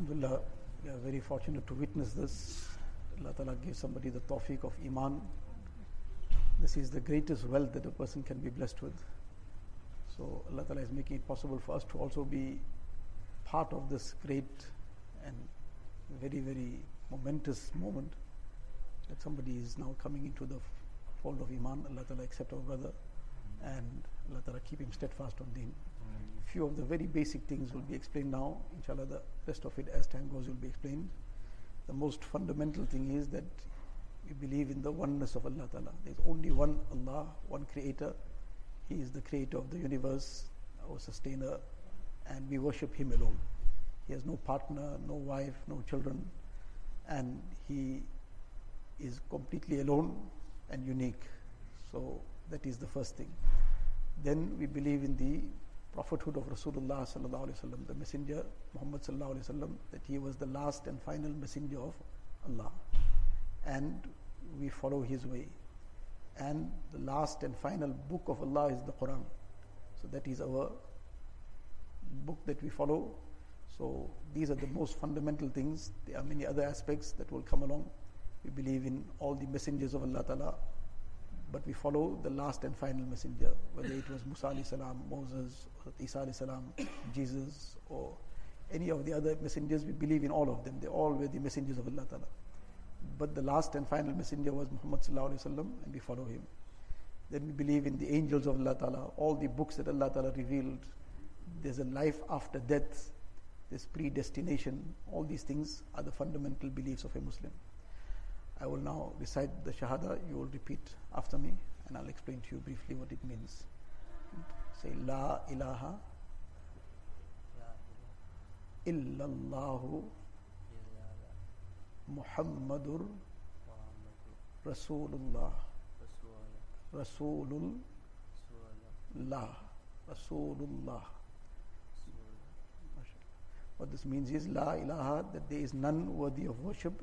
Alhamdulillah, we are very fortunate to witness this. Allah Ta'ala gives somebody the tawfiq of Iman. This is the greatest wealth that a person can be blessed with. So Allah Ta'ala is making it possible for us to also be part of this great and very, very momentous moment that somebody is now coming into the fold of Iman. Allah Ta'ala accept our brother and Allah Ta'ala keep him steadfast on deen. Few of the very basic things will be explained now. Inshallah, the rest of it as time goes will be explained. The most fundamental thing is that we believe in the oneness of Allah Ta'ala. There is only one Allah, one creator. He is the creator of the universe, our sustainer, and we worship Him alone. He has no partner, no wife, no children, and He is completely alone and unique. So that is the first thing. Then we believe in the prophethood of Rasulullah sallallahu alaihi wasallam, the messenger Muhammad sallallahu alaihi wasallam, that he was the last and final messenger of Allah, and we follow his way. And the last and final book of Allah is the Quran. So that is our book that we follow. So these are the most fundamental things. There are many other aspects that will come along. We believe in all the messengers of Allah Ta'ala, but we follow the last and final messenger, whether it was Musa salam, Moses, Isa salam, Jesus, or any of the other messengers, we believe in all of them. They all were the messengers of Allah Ta'ala. But the last and final messenger was Muhammad wasallam, and we follow him. Then we believe in the angels of Allah Ta'ala, all the books that Allah Ta'ala revealed. There's a life after death, there's predestination. All these things are the fundamental beliefs of a Muslim. I will now recite the Shahada. You will repeat after me, and I'll explain to you briefly what it means. Say La ilaha illallahu Muhammadur Rasulullah Rasulullah Rasulullah. What this means is La ilaha, that there is none worthy of worship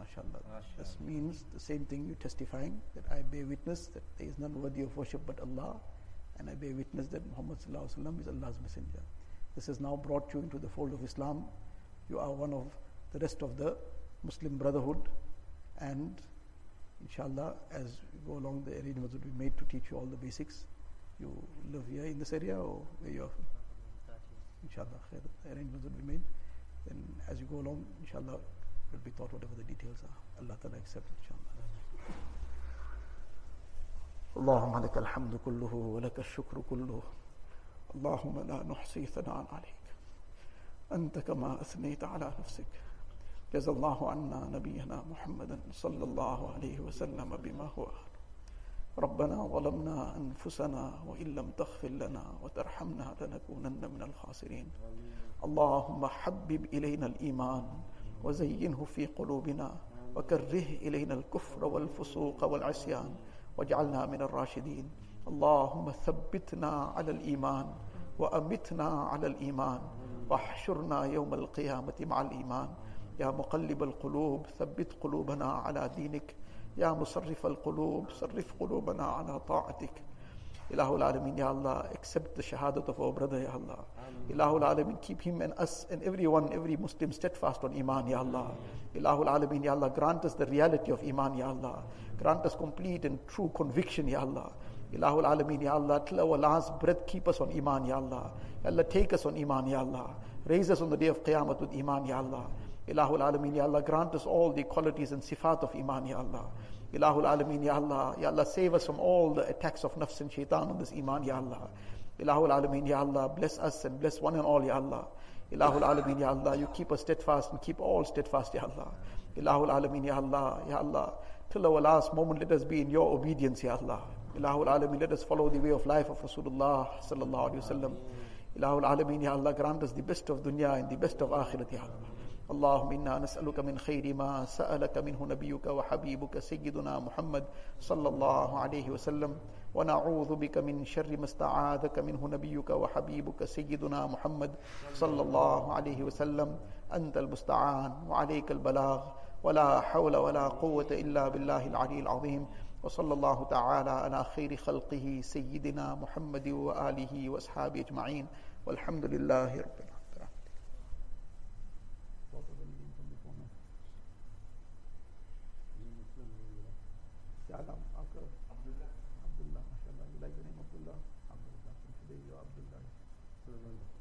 rasuluh. MashaAllah. This means the same thing you're testifying that I bear witness that there is none worthy of worship but Allah, and I bear witness that Muhammad is Allah's messenger. This has now brought you into the fold of Islam. You are one of the rest of the Muslim Brotherhood, and inshallah, as we go along, the arrangements will be made to teach you all the basics. You live here in this area or where you are? Inshallah, the arrangements will be made. Then, as you go along, inshallah, will be taught whatever the details are. Allah Ta'ala accept inshallah. اللهم لك الحمد كله ولك الشكر كله اللهم لا نحصي ثناء عليك أنت كما أثنيت على نفسك جزا الله عنا نبينا محمدا صلى الله عليه وسلم بما هو أهل ربنا ظلمنا أنفسنا وإن لم تغفر لنا وترحمنا لنكونن من الخاسرين اللهم حبب إلينا الإيمان وزينه في قلوبنا وكره إلينا الكفر والفسوق والعصيان واجعلنا من الراشدين. اللهم ثبتنا على الإيمان وأمتنا على الإيمان واحشرنا يوم القيامة مع الإيمان. يا مقلب القلوب ثبت قلوبنا على دينك. يا مصرف القلوب صرف قلوبنا على طاعتك. Ilahul Alamin, Ya Allah, accept the shahadat of our brother, Ya Allah. Ilahul Alamin, keep him and us and everyone, every Muslim steadfast on Iman, Ya Allah. Ilahul Alamin, Ya Allah, grant us the reality of Iman, Ya Allah. Grant us complete and true conviction, Ya Allah. Ilahul Alamin, Ya Allah, till our last breath, keep us on Iman, Ya Allah. Ya Allah, take us on Iman, Ya Allah. Raise us on the day of Qiyamah with Iman, Ya Allah. Ilahul Alamin, Ya Allah, grant us all the qualities and sifat of Iman, Ya Allah. Ilahul Alameen, Ya Allah. Ya Allah, save us from all the attacks of nafs and shaitan on this iman, Ya Allah. Ilahul Alameen, Ya Allah. Bless us and bless one and all, Ya Allah. Ilahul Alameen, Ya Allah. You keep us steadfast and keep all steadfast, Ya Allah. Ilahul Alameen, Ya Allah. Ya Allah. Till our last moment, let us be in your obedience, Ya Allah. Ilahul Alameen, let us follow the way of life of Rasulullah sallallahu alayhi wa sallam. Ilahul Alameen, Ya Allah, grant us the best of dunya and the best of akhirat, Ya Allah. اللهم إنا نسألك من خير ما سألك منه نبيك وحبيبك سيدنا محمد صلى الله عليه وسلم، ونعوذ بك من شر ما استعاذك منه نبيك وحبيبك سيدنا محمد صلى الله عليه وسلم. أنت المستعان وعليك البلاغ، ولا حول ولا قوة إلا بالله العلي العظيم. وصلى الله تعالى على خير خلقه سيدنا محمد وآله وأصحابه أجمعين. والحمد لله رب العالمين. کرو عبداللہ عبداللہ ماشاء اللہ عبد اللہ عبداللہ